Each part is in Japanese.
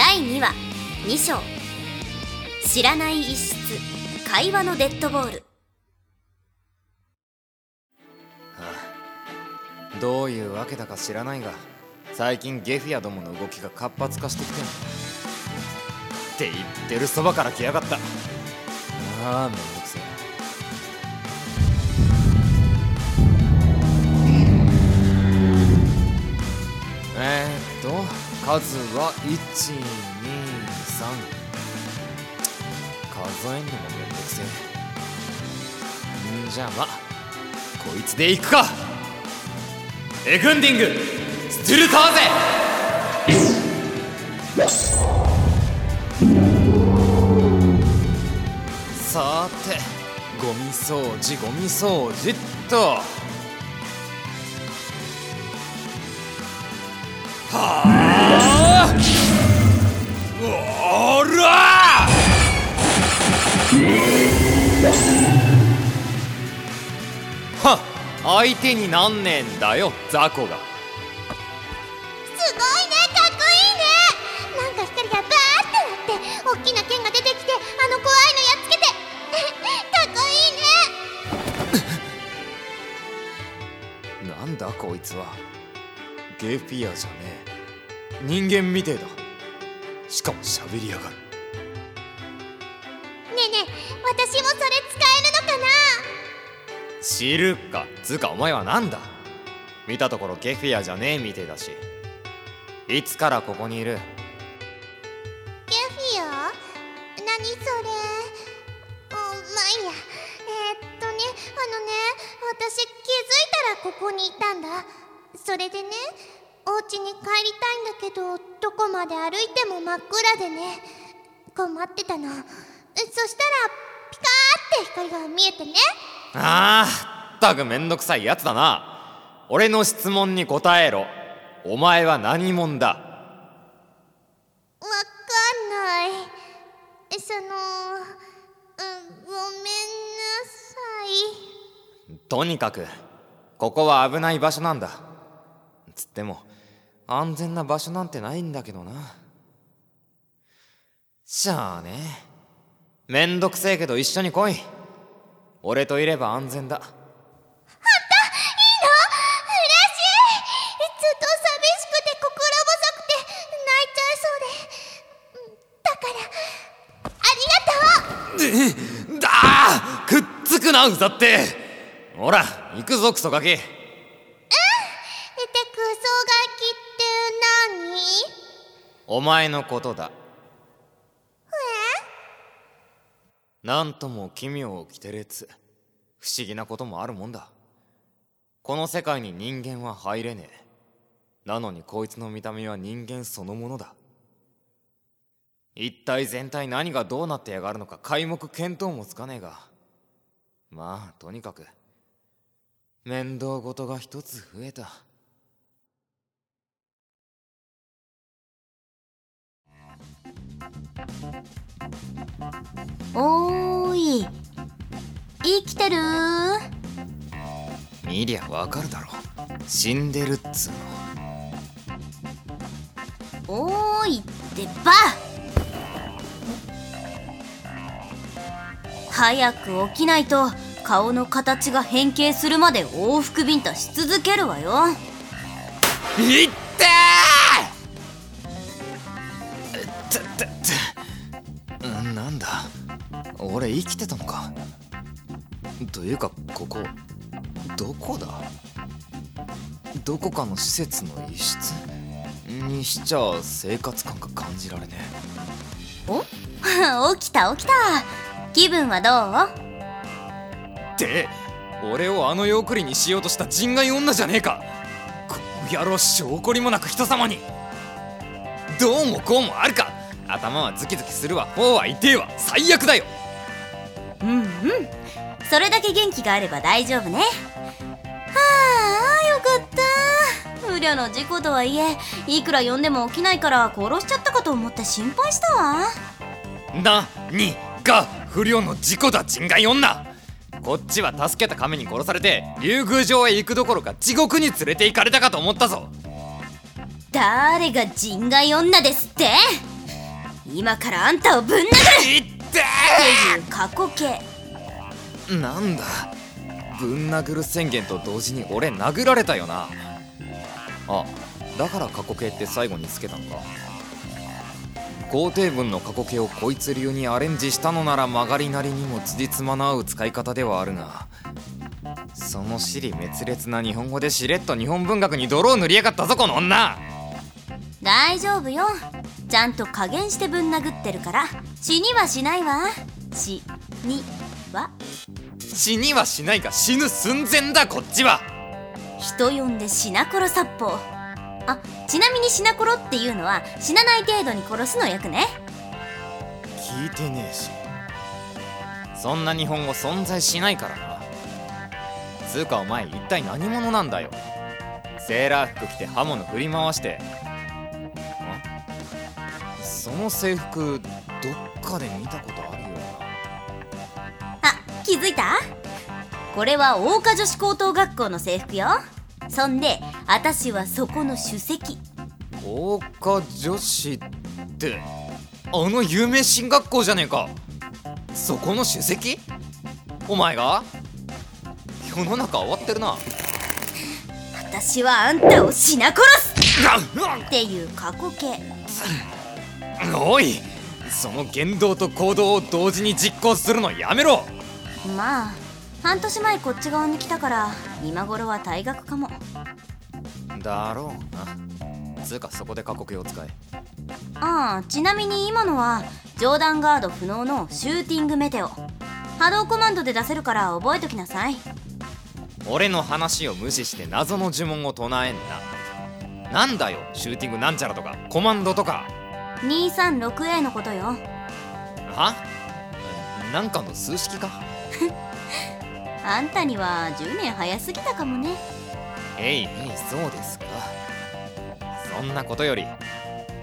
第2話2章。知らない一室会話のデッドボール。どういうわけだか知らないが最近ゲフィアどもの動きが活発化してきてん。って言ってるそばから来やがった。ああめんどくせえ。えー、っと。数は123数えんのもめんどくせえ。んじゃあまあこいつでいくか。エグンディングストゥルターゼさてゴミ掃除ゴミ掃除っと。相手になんねえんだよ雑魚が。すごいねかっこいいね。なんか光がバーってなって大きな剣が出てきてあの怖いのやっつけて。かっこいいね。なんだこいつは。ゲフィアじゃねえ。人間みてえだ。しかも喋りやがる知るか。つうかお前はなんだ？見たところゲフィアじゃねえみてえだし。いつからここにいる？ゲフィア？何それ？おまあいいや。えー、っとねあのね私気づいたらここにいたんだ。それでねお家に帰りたいんだけどどこまで歩いても真っ暗でね。困ってたの。そしたらピカーって光が見えてね。ああったくめんどくさいやつだな。俺の質問に答えろ。お前は何者だ？わかんない。その、うん、ごめんなさい。とにかくここは危ない場所なんだ。つっても安全な場所なんてないんだけどな。しゃあね。めんどくせえけど一緒に来い。俺といれば安全だいいの嬉しいずっと寂しくて心細くて泣いちゃいそうでだあくっつくなうざって。ほら行くぞクソガキ。でクソガキって何お前のことだ。え？なんとも奇妙きてれつ。不思議なこともあるもんだ。この世界に人間は入れねえ。なのにこいつの見た目は人間そのものだ一体全体何がどうなってやがるのか皆目見当もつかねえが。まあとにかく面倒事が一つ増えた。おーい生きてる？見りゃわかるだろ死んでるっつうの。おーいってば早く起きないと顔の形が変形するまで往復ビンタし続けるわよ。い！ってーなんだ？俺生きてたのか？というかここどこだ？どこかの施設の一室にしちゃ生活感が感じられねお？起きた起きた気分はどう？えって俺をあの世送りにしようとした人外女じゃねえか。この野郎証拠りもなく人様に。どうもこうもあるか。頭はズキズキするわ。頬は痛えわ。最悪だよ。うんうん。それだけ元気があれば大丈夫ね。はあよかった。不慮の事故とはいえいくら呼んでも起きないから殺しちゃったかと思って心配したわ。なにが不良の事故だ人外女。こっちは助けた亀に殺されて竜宮城へ行くどころか地獄に連れて行かれたかと思ったぞ。誰が人外女ですって？今からあんたをぶん殴る！い！っていう過去形。ーなんだ？ぶん殴る宣言と同時に俺殴られたよな。あだから過去形って最後につけたのか肯定文の過去形をこいつ流にアレンジしたのなら曲がりなりにも辻褄の合う使い方ではあるがその尻滅裂な日本語でしれっと日本文学に泥を塗りやがったぞこの女。大丈夫よ。ちゃんと加減してぶん殴ってるから。死にはしないわ。死には死にはしないが死ぬ寸前だこっちは。人呼んで死な殺殺法あちなみに死な殺っていうのは死なない程度に殺すの役ね。聞いてねえし。そんな日本語存在しないからな。つうかお前一体何者なんだよ。セーラー服着て刃物振り回して。ん？その制服どっかで見たことあるよあ気づいた？これは桜花女子高等学校の制服よ。そんで私はそこの主席。な桜花女子ってあの有名進学校じゃねえか。そこの主席？お前が？世の中終わってるな。私はあんたを死な殺す！っていう過去形。おいその言動と行動を同時に実行するのやめろ。まあ半年前こっち側に来たから今頃は退学かもだろうな。つうかそこで過去形を使えああちなみに今のは上段ガード不能のシューティングメテオ。波動コマンドで出せるから覚えときなさい。俺の話を無視して謎の呪文を唱えんな。なんだよシューティングなんちゃらとかコマンドとか。236A のことよ。は？なんかの数式か？あんたには10年早すぎたかもねえいえいそうですか。そんなことより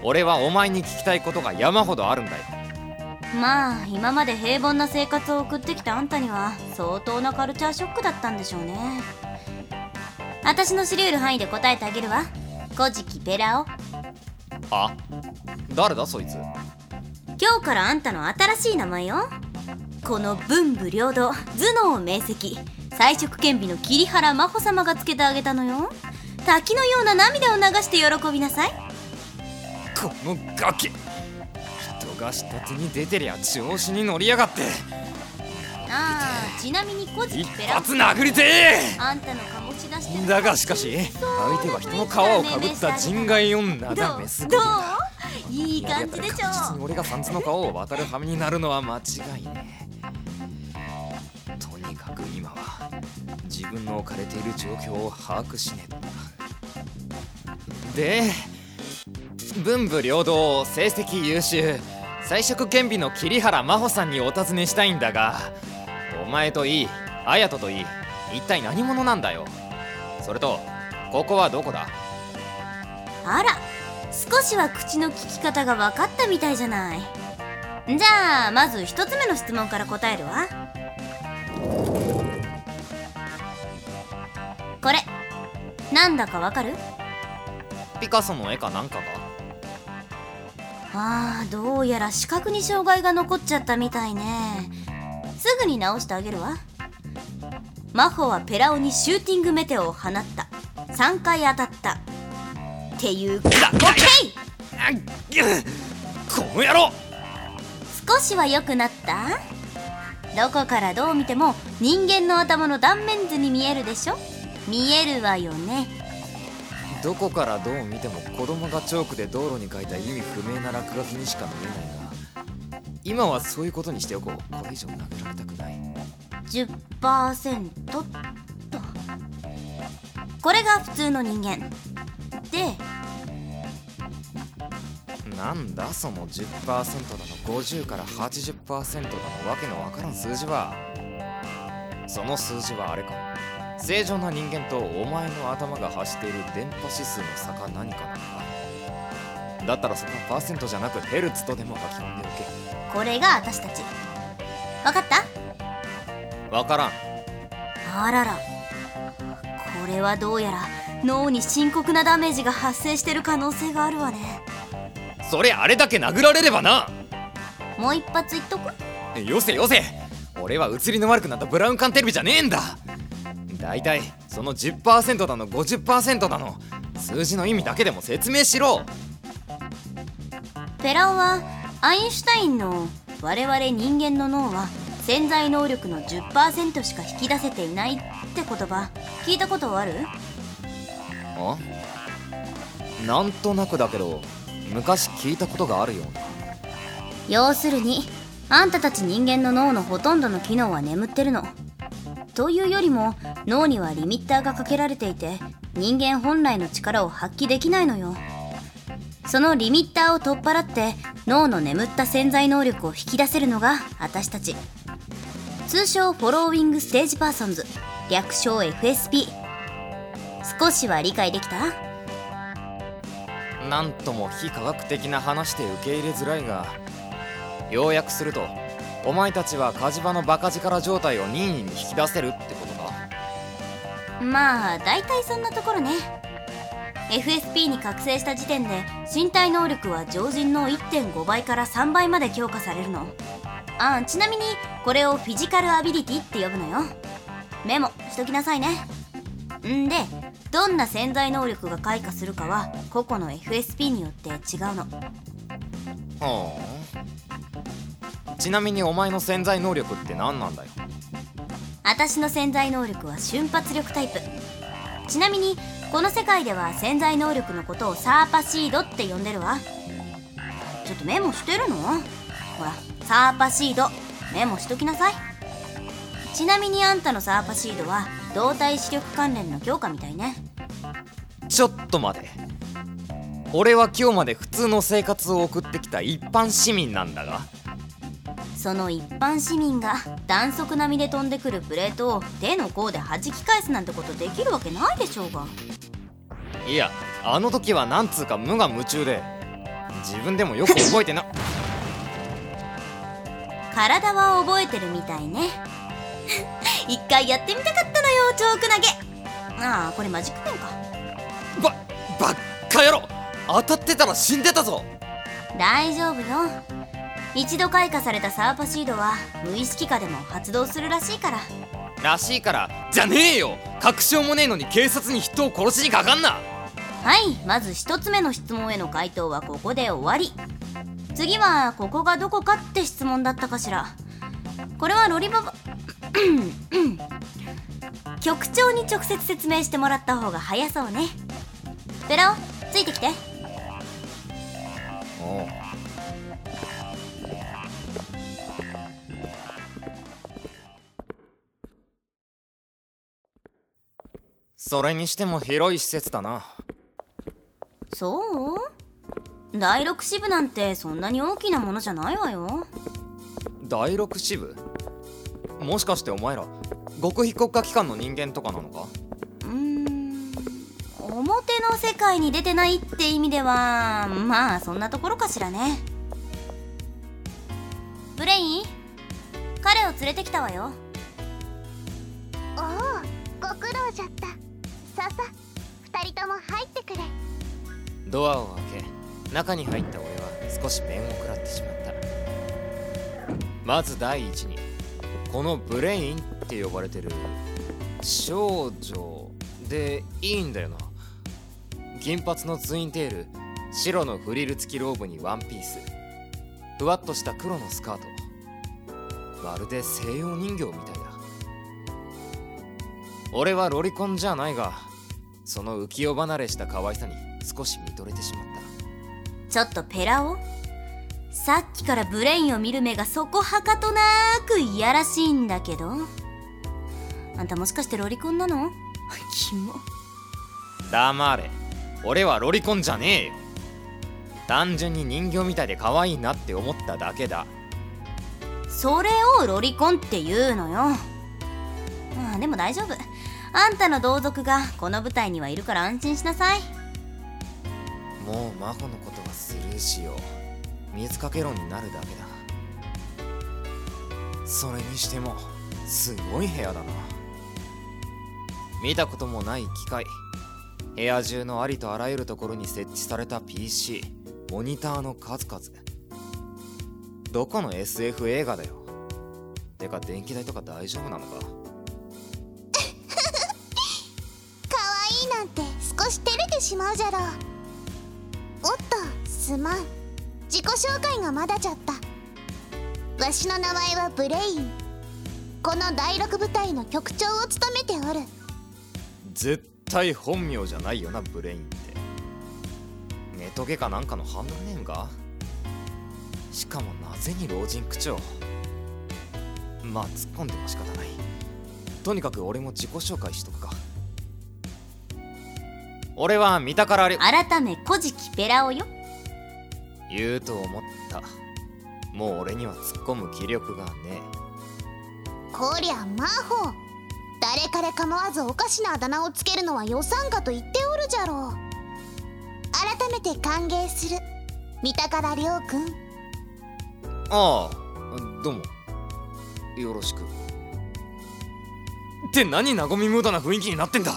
俺はお前に聞きたいことが山ほどあるんだよ。まあ今まで平凡な生活を送ってきたあんたには相当なカルチャーショックだったんでしょうね。私の知り得る範囲で答えてあげるわ。古事記ペラオ。あ誰だそいつ？今日からあんたの新しい名前よ。この文武両道頭脳明晰彩色兼備の桐原真帆様がつけてあげたのよ。滝のような涙を流して喜びなさい。このガキ。人が下手に出てりゃ調子に乗りやがって。ああちなみに古事一記ペラ。オ発殴りてえ。あんたの醸し出して。るだがしかし相手は人の皮をかぶった人外女だ。メスゴどリう？いい感じでしょ確実に俺が三つの皮を渡る羽目になるのは間違いねえく今は自分の置かれている状況を把握しねえで文武両道成績優秀。彩色兼備の桐原真帆さんにお尋ねしたいんだがお前といい綾人といい一体何者なんだよ？それとここはどこだ？あら少しは口の利き方が分かったみたいじゃない。じゃあまず一つ目の質問から答えるわ。なんだかわかる？ピカソの絵かなんかが？あーどうやら視覚に障害が残っちゃったみたいね。すぐに直してあげるわ。マホはペラオにシューティングメテオを放った。3回当たった。っていうオッケーこの野郎！少しは良くなった？どこからどう見ても人間の頭の断面図に見えるでしょ？見えるわよね。どこからどう見ても子供がチョークで道路に書いた意味不明な落書きにしか見えないが今はそういうことにしておこう。これ以上殴られたくない。10%と。これが普通の人間。でなんだその10%だの50から80%だのわけのわからん数字は。その数字はあれか正常な人間とお前の頭が走っている電波指数の差か何かなのかだったらそこはパーセントじゃなくヘルツとでも書き込んでおけ。これが私たち。わかった？わからん。あらら。これはどうやら脳に深刻なダメージが発生してる可能性があるわね。それあれだけ殴られればな。もう一発言っとく？よせよせ。俺は映りの悪くなったブラウン管テレビじゃねえんだだいたいその10%だの50%だの数字の意味だけでも説明しろ。ペラオはアインシュタインの我々人間の脳は潜在能力の10%しか引き出せていないって言葉。聞いたことある？あ？なんとなくだけど昔聞いたことがあるような。要するにあんたたち人間の脳のほとんどの機能は眠ってるのというよりも脳にはリミッターがかけられていて人間本来の力を発揮できないのよ。そのリミッターを取っ払って脳の眠った潜在能力を引き出せるのが私たち。通称フォローウィングステージパーソンズ。略称 FSP 少しは理解できた？なんとも非科学的な話で受け入れづらいが要約するとお前たちは火事場のバカ力状態を任意に引き出せるってことか？まあ大体そんなところね。FSP に覚醒した時点で身体能力は常人の1.5倍から3倍まで強化されるの。あちなみにこれをフィジカルアビリティって呼ぶのよ。メモしときなさいね。んでどんな潜在能力が開花するかは個々の FSP によって違うの。はあちなみにお前の潜在能力って何なんだよ？私の潜在能力は瞬発力タイプ。ちなみにこの世界では潜在能力のことをサーパシードって呼んでるわ。ちょっとメモしてるの？ほらサーパシード。メモしときなさい。ちなみにあんたのサーパシードは動体視力関連の強化みたいね。ちょっと待て。俺は今日まで普通の生活を送ってきた一般市民なんだがその一般市民が弾速並みで飛んでくるプレートを手の甲で弾き返すなんてことできるわけないでしょうが。いやあの時はなんつうか無我夢中で自分でもよく覚えてな。体は覚えてるみたいね。一回やってみたかったのよチョーク投げ。ああこれマジックペンか。ばばっか野郎。当たってたら死んでたぞ。大丈夫よ一度開花されたサーパシードは無意識下でも発動するらしいから。らしいから？じゃねえよ！確証もねえのに警察に人を殺しにかかんな！はいまず一つ目の質問への回答はここで終わり。次はここがどこかって質問だったかしら。これはロリババ 局長に直接説明してもらった方が早そうね。ペラオついてきて。おうそれにしても広い施設だな。そう？第六支部なんてそんなに大きなものじゃないわよ。第六支部？もしかしてお前ら極秘国家機関の人間とかなのか？うーん。表の世界に出てないって意味ではまあそんなところかしらね。ブレイン？彼を連れてきたわよ。おおご苦労じゃったさあさ二人とも入ってくれ。ドアを開け中に入った俺は少し面を食らってしまった。まず第一にこのブレインって呼ばれてる少女でいいんだよな。金髪のツインテール白のフリル付きローブにワンピース。ふわっとした黒のスカート。まるで西洋人形みたいだ。俺はロリコンじゃないがその浮世離れした可愛さに少し見とれてしまった。ちょっとペラオ？さっきからブレインを見る目がそこはかとなくいやらしいんだけど。あんたもしかしてロリコンなの？キモ。黙れ。俺はロリコンじゃねえよ。単純に人形みたいで可愛いなって思っただけだ。それをロリコンって言うのよ。ああでも大丈夫あんたの同族がこの舞台にはいるから安心しなさい。もう真帆のことはスルーしよう。水かけ論になるだけだ。それにしてもすごい部屋だな。見たこともない機械。部屋中のありとあらゆるところに設置された PC モニターの数々。どこの SF 映画だよ。てか電気代とか大丈夫なのか？しまうじゃろ。おっとすまん。自己紹介がまだじゃったわしの名前はブレイン。この第6部隊の局長を務めておる。絶対本名じゃないよなブレインって。ネトゲかなんかのハンドルネームかしかもなぜに老人口調まあ突っ込んでも仕方ない。とにかく俺も自己紹介しとくか。俺は三田からり。改め古事記ペラオよ。言うと思った。もう俺には突っ込む気力がねこりゃ魔法。誰彼構わずおかしなあだ名をつけるのは予算かと言っておるじゃろう。改めて歓迎する。三田からりょうくん。ああどうも。よろしく。って何和みムードな雰囲気になってんだ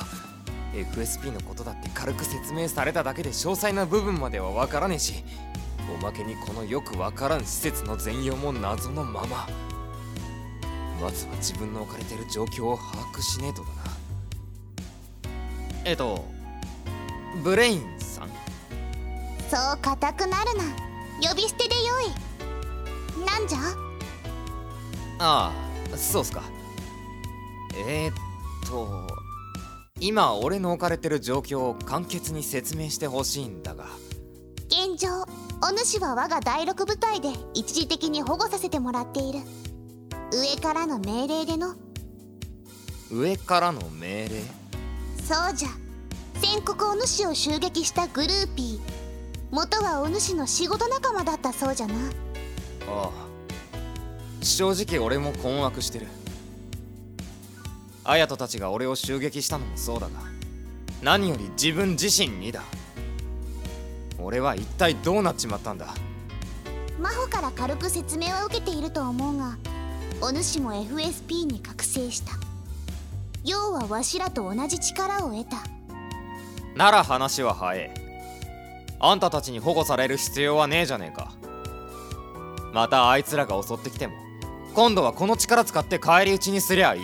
FSP のことだって軽く説明されただけで詳細な部分までは分からねえしおまけにこのよく分からん施設の全容も謎のまま。まずは自分の置かれてる状況を把握しねえとだな。えっとブレインさん。そう固くなるな。呼び捨てでよい。なんじゃ？ああそうっすか。えー、っと今俺の置かれてる状況を簡潔に説明してほしいんだが。現状お主は我が第6部隊で一時的に保護させてもらっている。上からの命令での。上からの命令？そうじゃ。先刻お主を襲撃したグルーピー。元はお主の仕事仲間だったそうじゃな。ああ。正直俺も困惑してる綾人たちが俺を襲撃したのもそうだが何より自分自身にだ。俺は一体どうなっちまったんだ？真帆から軽く説明は受けていると思うがお主も FSP に覚醒した。要はわしらと同じ力を得た。なら話は早え。あんたたちに保護される必要はねえじゃねえか。またあいつらが襲ってきても今度はこの力使って返り討ちにすりゃいい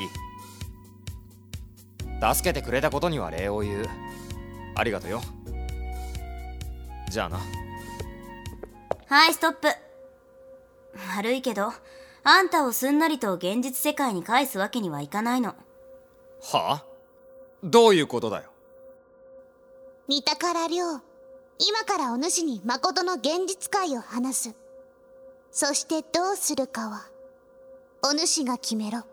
助けてくれたことには礼を言う。ありがとよ。じゃあな。はいストップ。悪いけどあんたをすんなりと現実世界に返すわけにはいかないの。はあ？どういうことだよ。三田から亮今からお主に誠の現実界を話す。そしてどうするかはお主が決めろ